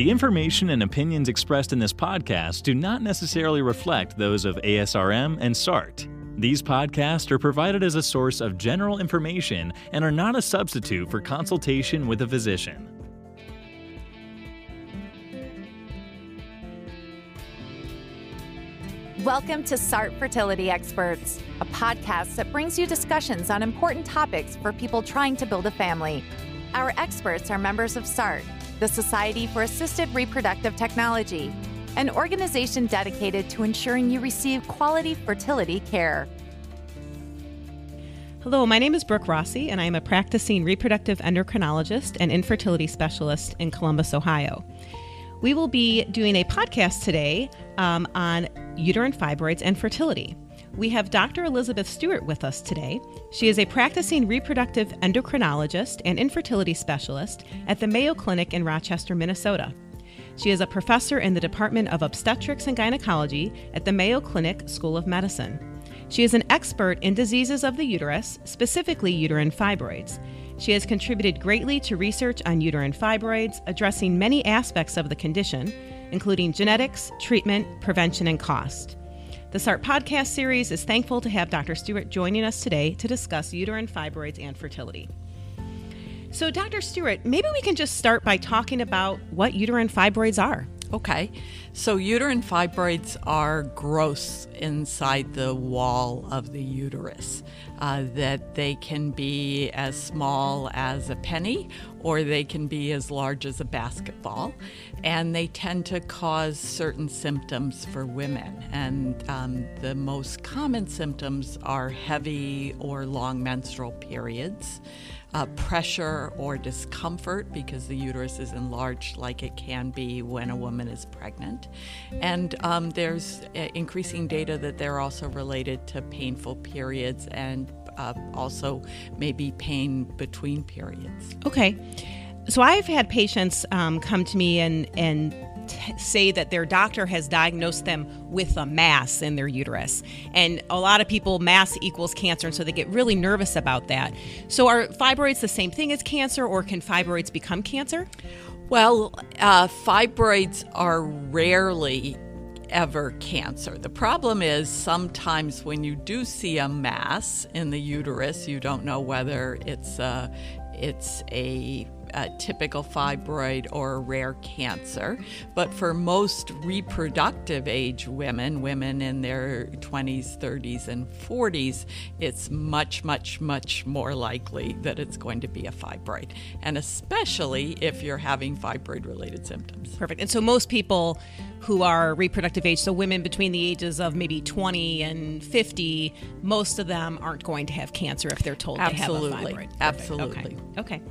The information and opinions expressed in this podcast do not necessarily reflect those of ASRM and SART. These podcasts are provided as a source of general information and are not a substitute for consultation with a physician. Welcome to SART Fertility Experts, a podcast that brings you discussions on important topics for people trying to build a family. Our experts are members of SART, the Society for Assisted Reproductive Technology, an organization dedicated to ensuring you receive quality fertility care. Hello, my name is Brooke Rossi, and I am a practicing reproductive endocrinologist and infertility specialist in Columbus, Ohio. We will be doing a podcast today um, on uterine fibroids and fertility. We have Dr. Elizabeth Stewart with us today. She is a practicing reproductive endocrinologist and infertility specialist at the Mayo Clinic in Rochester, Minnesota. She is a professor in the Department of Obstetrics and Gynecology at the Mayo Clinic School of Medicine. She is an expert in diseases of the uterus, specifically uterine fibroids. She has contributed greatly to research on uterine fibroids, addressing many aspects of the condition, including genetics, treatment, prevention, and cost. The SART podcast series is thankful to have Dr. Stewart joining us today to discuss uterine fibroids and fertility. So, Dr. Stewart, maybe we can just start by talking about what uterine fibroids are. Okay, so uterine fibroids are growths inside the wall of the uterus. Uh, that they can be as small as a penny or they can be as large as a basketball. And they tend to cause certain symptoms for women. And um, the most common symptoms are heavy or long menstrual periods uh, pressure or discomfort because the uterus is enlarged like it can be when a woman is pregnant. And um, there's uh, increasing data that they're also related to painful periods and uh, also maybe pain between periods. Okay. So I've had patients um, come to me and, and t- say that their doctor has diagnosed them with a mass in their uterus. And a lot of people, mass equals cancer, and so they get really nervous about that. So, are fibroids the same thing as cancer, or can fibroids become cancer? Well, uh, fibroids are rarely ever cancer. The problem is sometimes when you do see a mass in the uterus, you don't know whether it's a, it's a a typical fibroid or a rare cancer. But for most reproductive age women, women in their 20s, 30s, and 40s, it's much, much, much more likely that it's going to be a fibroid. And especially if you're having fibroid related symptoms. Perfect. And so most people who are reproductive age, so women between the ages of maybe 20 and 50, most of them aren't going to have cancer if they're told Absolutely. they have a fibroid. Perfect. Absolutely. Okay. okay.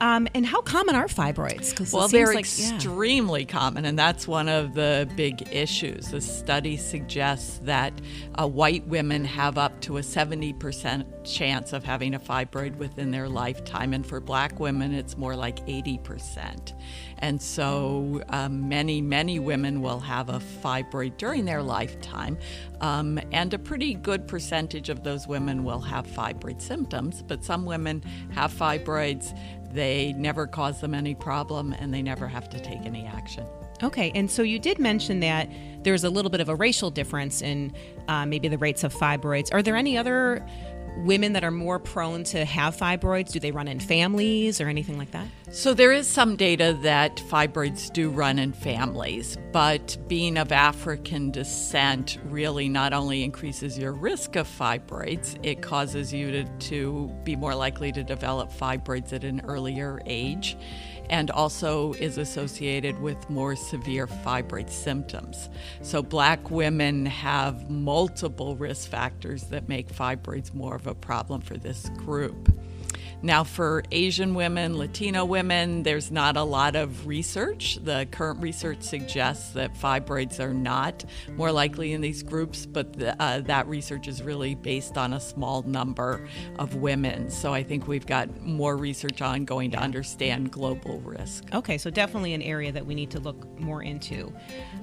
Um, and how common are fibroids? Well, they're like, extremely yeah. common, and that's one of the big issues. The study suggests that uh, white women have up to a 70% chance of having a fibroid within their lifetime, and for black women, it's more like 80%. And so um, many, many women will have a fibroid during their lifetime, um, and a pretty good percentage of those women will have fibroid symptoms, but some women have fibroids they never cause them any problem and they never have to take any action. Okay, and so you did mention that there's a little bit of a racial difference in uh, maybe the rates of fibroids. Are there any other women that are more prone to have fibroids? Do they run in families or anything like that? So, there is some data that fibroids do run in families, but being of African descent really not only increases your risk of fibroids, it causes you to, to be more likely to develop fibroids at an earlier age and also is associated with more severe fibroid symptoms. So, black women have multiple risk factors that make fibroids more of a problem for this group. Now, for Asian women, Latino women, there's not a lot of research. The current research suggests that fibroids are not more likely in these groups, but the, uh, that research is really based on a small number of women. So I think we've got more research ongoing to understand global risk. Okay, so definitely an area that we need to look more into.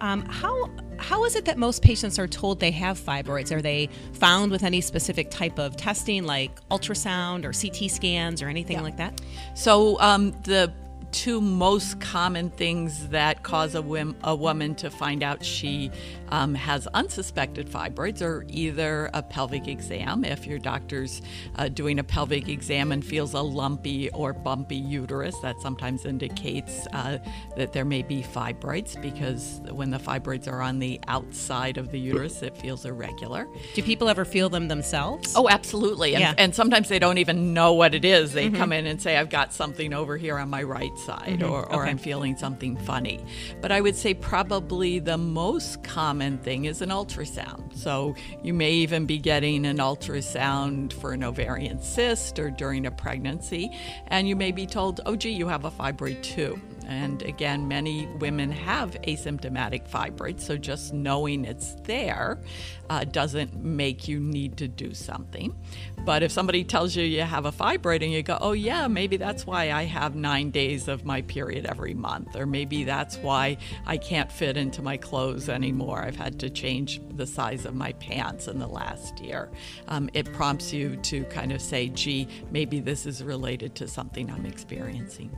Um, how how is it that most patients are told they have fibroids? Are they found with any specific type of testing, like ultrasound or CT scans or anything yeah. like that? So um, the two most common things that cause a, whim, a woman to find out she um, has unsuspected fibroids or either a pelvic exam, if your doctor's uh, doing a pelvic exam and feels a lumpy or bumpy uterus, that sometimes indicates uh, that there may be fibroids because when the fibroids are on the outside of the uterus, it feels irregular. Do people ever feel them themselves? Oh, absolutely. And, Yeah. and sometimes they don't even know what it is. They come in and say, I've got something over here on my right side, or, or Okay. I'm feeling something funny. But I would say probably the most common thing is an ultrasound. So you may even be getting an ultrasound for an ovarian cyst or during a pregnancy, and you may be told, oh, gee, you have a fibroid too. And again, many women have asymptomatic fibroids, so just knowing it's there uh, doesn't make you need to do something. But if somebody tells you you have a fibroid and you go, oh, yeah, maybe that's why I have nine days of my period every month, or maybe that's why I can't fit into my clothes anymore. I've had to change the size of my pants in the last year. Um, it prompts you to kind of say, gee, maybe this is related to something I'm experiencing.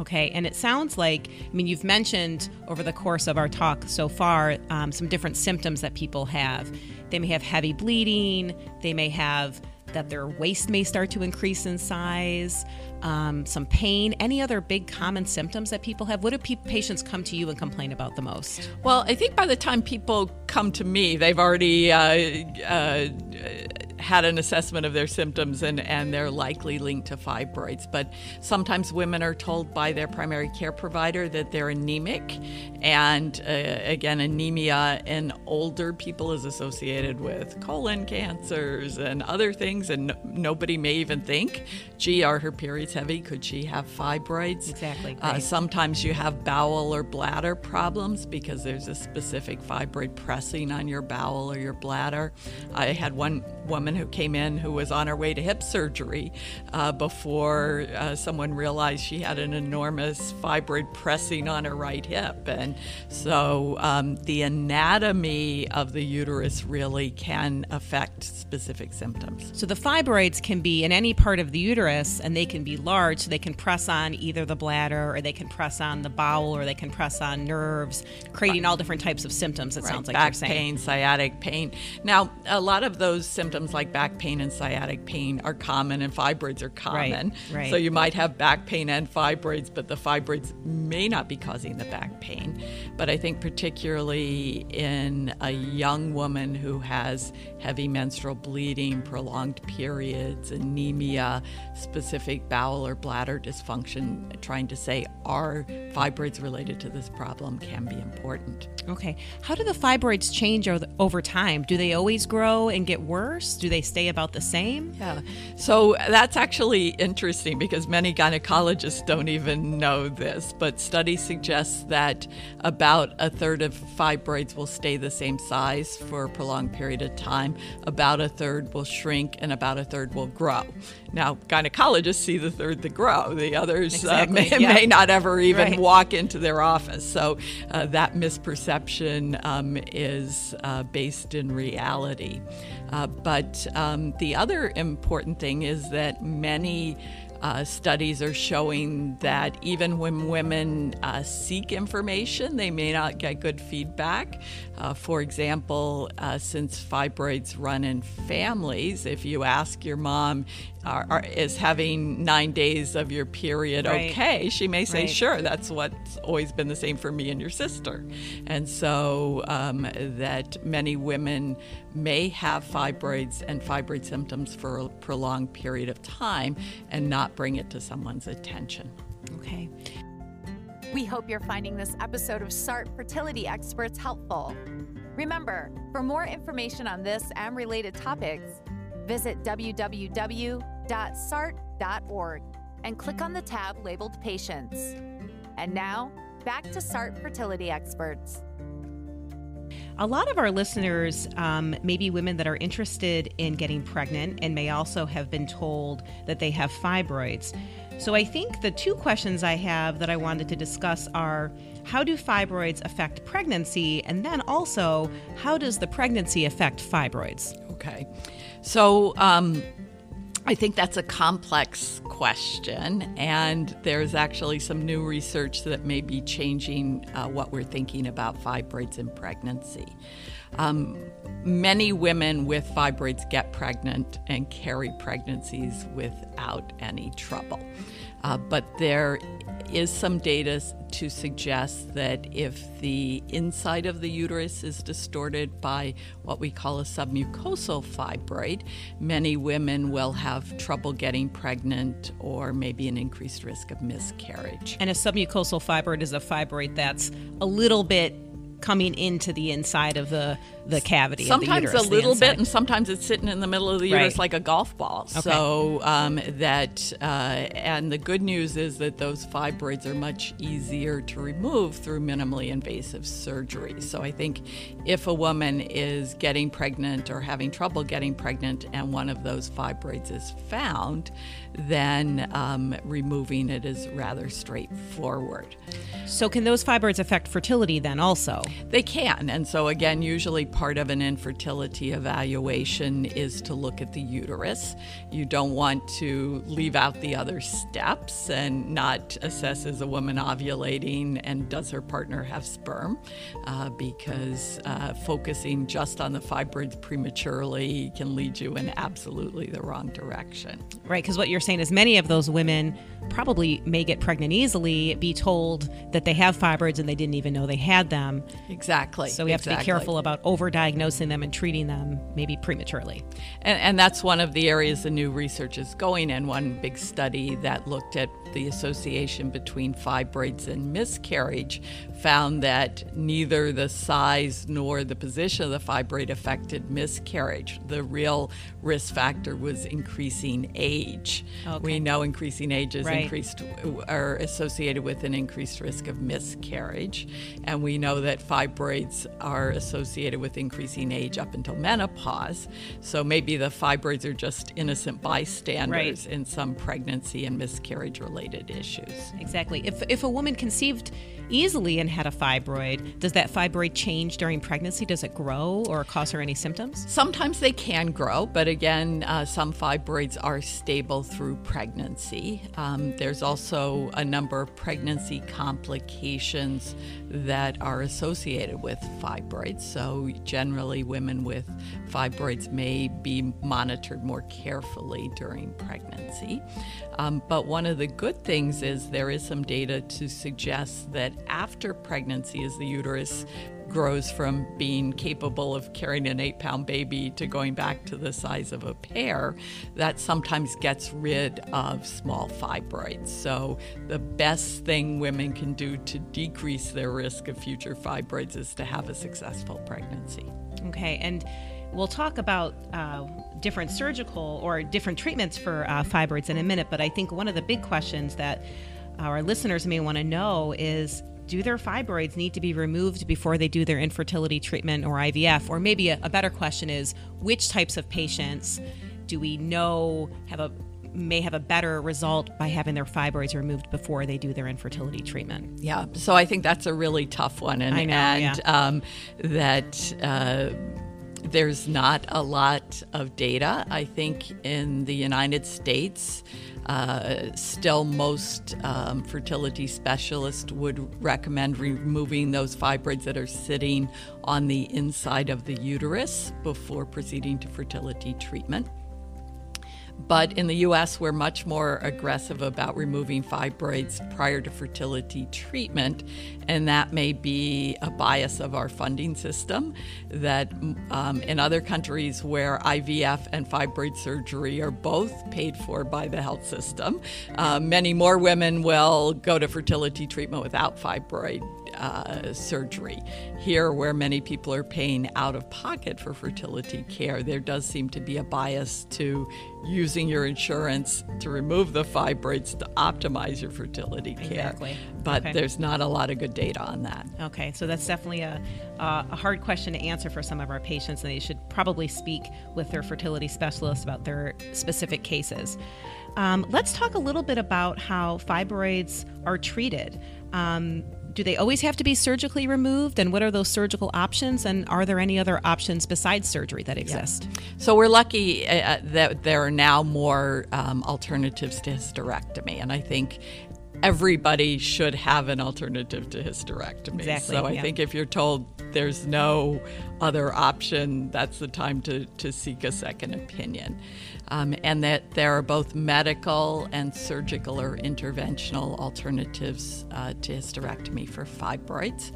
Okay, and it sounds like, I mean, you've mentioned over the course of our talk so far um, some different symptoms that people have. They may have heavy bleeding, they may have that their waist may start to increase in size, um, some pain. Any other big common symptoms that people have? What do pe- patients come to you and complain about the most? Well, I think by the time people come to me, they've already uh, uh, had an assessment of their symptoms and, and they're likely linked to fibroids. But sometimes women are told by their primary care provider that they're anemic. And uh, again, anemia in older people is associated with colon cancers and other things. And no- nobody may even think, gee, are her periods heavy? Could she have fibroids? Exactly, Uh. Sometimes you have bowel or bladder problems because there's a specific fibroid pressing on your bowel or your bladder. I had one woman who came in who was on her way to hip surgery uh, before uh, someone realized she had an enormous fibroid pressing on her right hip. And so um, the anatomy of the uterus really can affect specific symptoms. So the fibroids can be in any part of the uterus and they can be large, so they can press on either the bladder or they can press on the bowel or they can press on nerves, creating all different types of symptoms, it sounds like back you're saying. pain, sciatic pain. Now, a lot of those symptoms like back pain and sciatic pain are common, and fibroids are common. right. right. So you might have back pain and fibroids, but the fibroids may not be causing the back pain. But I think particularly in a young woman who has heavy menstrual bleeding, prolonged periods, anemia, specific bowel or bladder dysfunction, trying to say are fibroids related to this problem can be important. Okay. How do the fibroids change over time? Do they always grow and get worse? Do they stay about the same? Yeah. So that's actually interesting because many gynecologists don't even know this, but studies suggest that about a third of fibroids will stay the same size for a prolonged period of time, about a third will shrink, and about a third will grow. Now, gynecologists see the third that grow, the others uh, may, yeah. may not ever even Right. walk into their office. So uh, that misperception um, is uh, based in reality. Uh, um, the other important thing is that many uh, studies are showing that even when women uh, seek information, they may not get good feedback. Uh, for example, uh, since fibroids run in families, if you ask your mom, are, are, is having nine days of your period Right. okay? She may say, Right. sure, that's what's always been the same for me and your sister. And so um, that many women may have fibroids and fibroid symptoms for a prolonged period of time and not bring it to someone's attention. Okay. We hope you're finding this episode of SART Fertility Experts helpful. Remember, for more information on this and related topics, visit www.sart.org and click on the tab labeled Patients. And now, back to SART Fertility Experts. A lot of our listeners um, may be women that are interested in getting pregnant and may also have been told that they have fibroids. So I think the two questions I have that I wanted to discuss are how do fibroids affect pregnancy? And then also, how does the pregnancy affect fibroids? Okay. So, um, I think that's a complex question, and there's actually some new research that may be changing uh, what we're thinking about fibroids in pregnancy. Um, many women with fibroids get pregnant and carry pregnancies without any trouble. Uh, but there is some data to suggest that if the inside of the uterus is distorted by what we call a submucosal fibroid, many women will have trouble getting pregnant or maybe an increased risk of miscarriage. And a submucosal fibroid is a fibroid that's a little bit coming into the inside of the the cavity. Sometimes uterus, a little bit, and sometimes it's sitting in the middle of the uterus Right. like a golf ball. Okay. So um, that, uh, and the good news is that those fibroids are much easier to remove through minimally invasive surgery. So I think if a woman is getting pregnant or having trouble getting pregnant, and one of those fibroids is found, then um, removing it is rather straightforward. So can those fibroids affect fertility then also? They can. And so, again, usually part of an infertility evaluation is to look at the uterus. You don't want to leave out the other steps and not assess is a woman ovulating and does her partner have sperm, uh, because uh, focusing just on the fibroids prematurely can lead you in absolutely the wrong direction. Right, because what you're saying is many of those women probably may get pregnant easily, be told that they have fibroids and they didn't even know they had them. Exactly. So we have to be careful about overdiagnosing them and treating them maybe prematurely. And, and that's one of the areas the new research is going in. One big study that looked at the association between fibroids and miscarriage found that neither the size nor the position of the fibroid affected miscarriage. The real risk factor was increasing age. Okay. We know increasing age is Right. increased are associated with an increased risk of miscarriage, and we know that fibroids are associated with increasing age up until menopause. So maybe the fibroids are just innocent bystanders Right. in some pregnancy and miscarriage related issues. Exactly. If, if a woman conceived easily and had a fibroid, does that fibroid change during pregnancy? Does it grow or cause her any symptoms? Sometimes they can grow, but again, uh, some fibroids are stable through pregnancy. Um, there's also a number of pregnancy complications that are associated with fibroids. So, generally, women with fibroids may be monitored more carefully during pregnancy. Um, but one of the good things is there is some data to suggest that after pregnancy, as the uterus grows from being capable of carrying an eight pound baby to going back to the size of a pear, that sometimes gets rid of small fibroids. So, the best thing women can do to decrease their risk of future fibroids is to have a successful pregnancy. Okay, and we'll talk about uh, different surgical or different treatments for uh, fibroids in a minute, but I think one of the big questions that our listeners may want to know is do their fibroids need to be removed before they do their infertility treatment or IVF? Or maybe a, a better question is which types of patients do we know have a may have a better result by having their fibroids removed before they do their infertility treatment? Yeah, so I think that's a really tough one, and I know, and yeah. um, that uh, there's not a lot of data. I think in the United States, uh, still most um, fertility specialists would recommend removing those fibroids that are sitting on the inside of the uterus before proceeding to fertility treatment. But in the US, we're much more aggressive about removing fibroids prior to fertility treatment. And that may be a bias of our funding system. That um, in other countries where IVF and fibroid surgery are both paid for by the health system, uh, many more women will go to fertility treatment without fibroid uh, surgery. Here, where many people are paying out of pocket for fertility care, there does seem to be a bias to using your insurance to remove the fibroids to optimize your fertility care. Exactly. But Okay. there's not a lot of good data on that. Okay, so that's definitely a, uh, a hard question to answer for some of our patients, and they should probably speak with their fertility specialist about their specific cases. Um, let's talk a little bit about how fibroids are treated. Um, do they always have to be surgically removed? And what are those surgical options? And are there any other options besides surgery that exist? Yeah. So we're lucky uh, uh, that there are now more um, alternatives to hysterectomy. And I think everybody should have an alternative to hysterectomy. Exactly, so I yeah. think if you're told there's no other option, that's the time to, to seek a second opinion. Um, and that there are both medical and surgical or interventional alternatives uh, to hysterectomy for fibroids.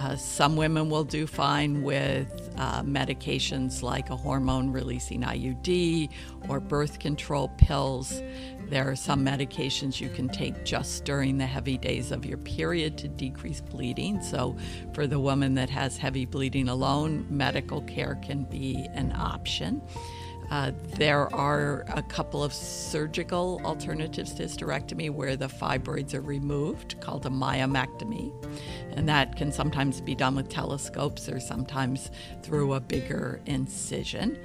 Uh, some women will do fine with uh, medications like a hormone releasing IUD or birth control pills. There are some medications you can take just during the heavy days of your period to decrease bleeding. So, for the woman that has heavy bleeding alone, medical care can be an option. Uh, there are a couple of surgical alternatives to hysterectomy where the fibroids are removed, called a myomectomy. And that can sometimes be done with telescopes or sometimes through a bigger incision.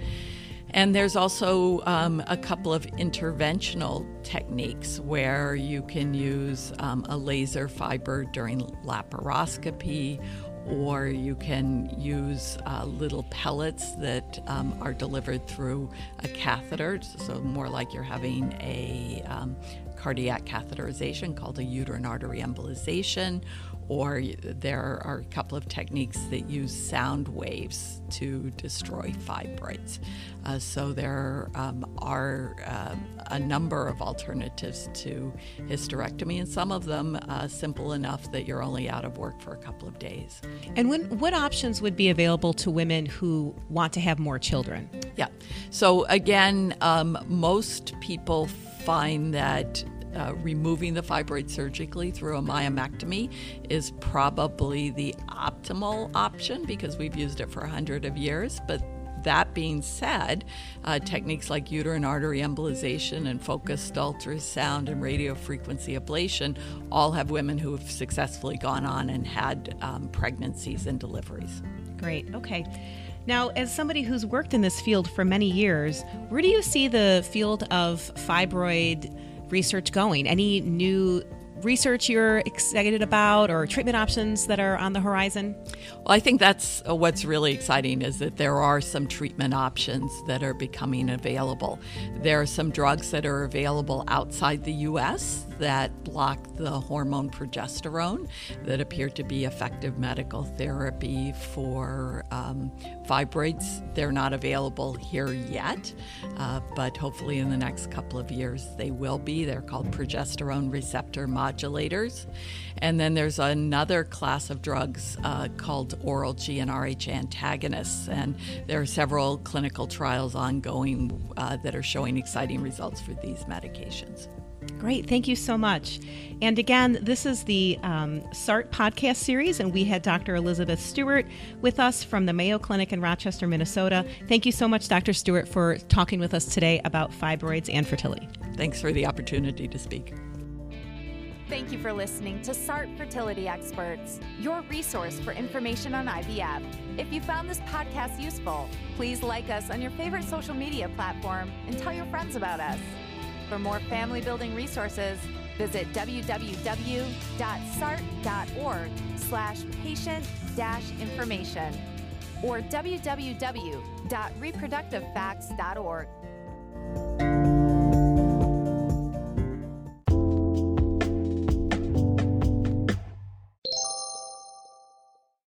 And there's also um, a couple of interventional techniques where you can use um, a laser fiber during laparoscopy or you can use uh, little pellets that um, are delivered through a catheter, so more like you're having a um, cardiac catheterization called a uterine artery embolization, or there are a couple of techniques that use sound waves to destroy fibroids. Uh, so there um, are uh, a number of alternatives to hysterectomy, and some of them uh, simple enough that you're only out of work for a couple of days. And when, what options would be available to women who want to have more children? Yeah. So again, um, most people find that uh, removing the fibroid surgically through a myomectomy is probably the optimal option because we've used it for a hundred of years. But that being said, uh, techniques like uterine artery embolization and focused ultrasound and radio frequency ablation all have women who have successfully gone on and had um, pregnancies and deliveries. Great. Okay. Now, as somebody who's worked in this field for many years, where do you see the field of fibroid research going? Any new research you're excited about or treatment options that are on the horizon? Well, I think that's uh, what's really exciting is that there are some treatment options that are becoming available. There are some drugs that are available outside the US that block the hormone progesterone that appear to be effective medical therapy for um, fibroids. They're not available here yet, uh, but hopefully in the next couple of years they will be. They're called progesterone receptor modulators. And then there's another class of drugs uh, called oral GnRH antagonists, and there are several clinical trials ongoing uh, that are showing exciting results for these medications. Great. Thank you so much. And again, this is the um, SART podcast series, and we had Dr. Elizabeth Stewart with us from the Mayo Clinic in Rochester, Minnesota. Thank you so much, Dr. Stewart, for talking with us today about fibroids and fertility. Thanks for the opportunity to speak. Thank you for listening to SART Fertility Experts, your resource for information on IVF. If you found this podcast useful, please like us on your favorite social media platform and tell your friends about us. For more family building resources, visit www.sart.org slash patient dash information or www.reproductivefacts.org.